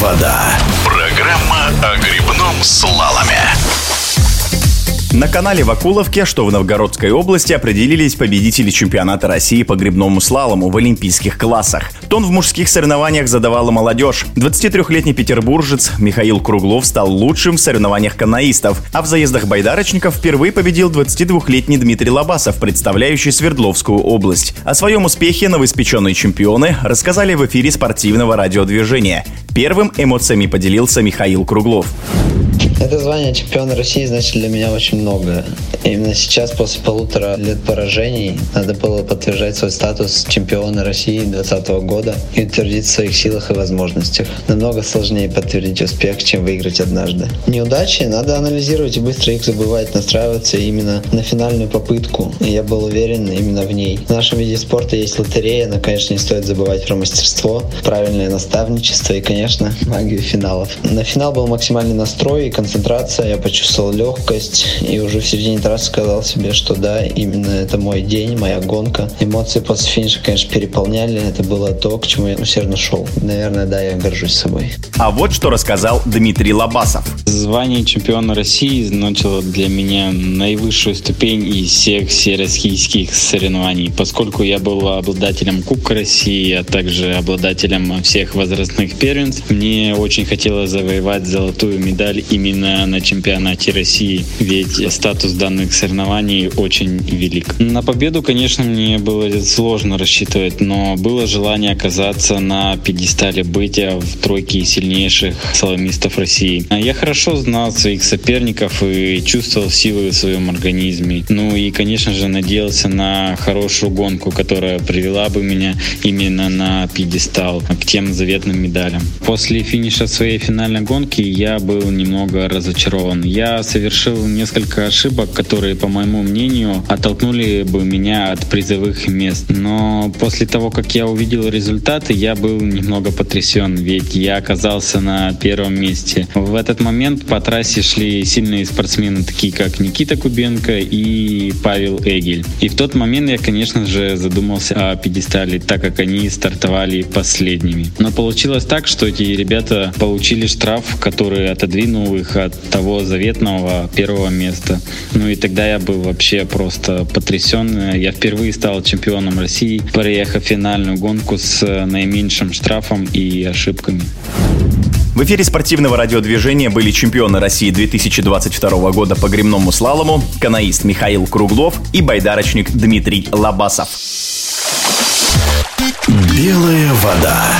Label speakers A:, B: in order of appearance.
A: вода». Программа о грибном слаломе.
B: На канале Вакуловке, что в Новгородской области, определились победители чемпионата России по грибному слалому в олимпийских классах. Тон в мужских соревнованиях задавала молодежь. 23-летний петербуржец Михаил Круглов стал лучшим в соревнованиях канаистов, а в заездах байдарочников впервые победил 22-летний Дмитрий Лобасов, представляющий Свердловскую область. О своем успехе новоиспеченные чемпионы рассказали в эфире спортивного радиодвижения. Первым эмоциями поделился Михаил Круглов.
C: Это звание чемпиона России значит для меня очень много. Именно сейчас, после полутора лет поражений, надо было подтверждать свой статус чемпиона России 2020 года и утвердиться в своих силах и возможностях. Намного сложнее подтвердить успех, чем выиграть однажды. Неудачи надо анализировать и быстро их забывать, настраиваться именно на финальную попытку. И я был уверен именно в ней. В нашем виде спорта есть лотерея, но, конечно, не стоит забывать про мастерство, правильное наставничество и, конечно, магию финалов. На финал был максимальный настрой и концентрация, я почувствовал легкость и уже в середине трассы сказал себе, что да, именно это мой день, моя гонка. Эмоции после финиша, конечно, переполняли. Это было то, к чему я усердно шел. Наверное, да, я горжусь собой.
B: А вот что рассказал Дмитрий Лобасов.
D: Звание чемпиона России значило для меня наивысшую ступень из всех всероссийских соревнований, поскольку я был обладателем Кубка России, а также обладателем всех возрастных первенств. Мне очень хотелось завоевать золотую медаль именно именно на чемпионате России, ведь статус данных соревнований очень велик. На победу, конечно, мне было сложно рассчитывать, но было желание оказаться на пьедестале быть в тройке сильнейших слаломистов России. Я хорошо знал своих соперников и чувствовал силы в своем организме. Ну и, конечно же, надеялся на хорошую гонку, которая привела бы меня именно на пьедестал к тем заветным медалям. После финиша своей финальной гонки я был немного разочарован. Я совершил несколько ошибок, которые, по моему мнению, оттолкнули бы меня от призовых мест. Но после того, как я увидел результаты, я был немного потрясен, ведь я оказался на первом месте. В этот момент по трассе шли сильные спортсмены, такие как Никита Кубенко и Павел Эгель. И в тот момент я, конечно же, задумался о пьедестале, так как они стартовали последними. Но получилось так, что эти ребята получили штраф, который отодвинул их от того заветного первого места. Ну и тогда я был вообще просто потрясен. Я впервые стал чемпионом России, проехав финальную гонку с наименьшим штрафом и ошибками.
B: В эфире спортивного радиодвижения были чемпионы России 2022 года по гремному слалому, канаист Михаил Круглов и байдарочник Дмитрий Лобасов.
A: Белая вода.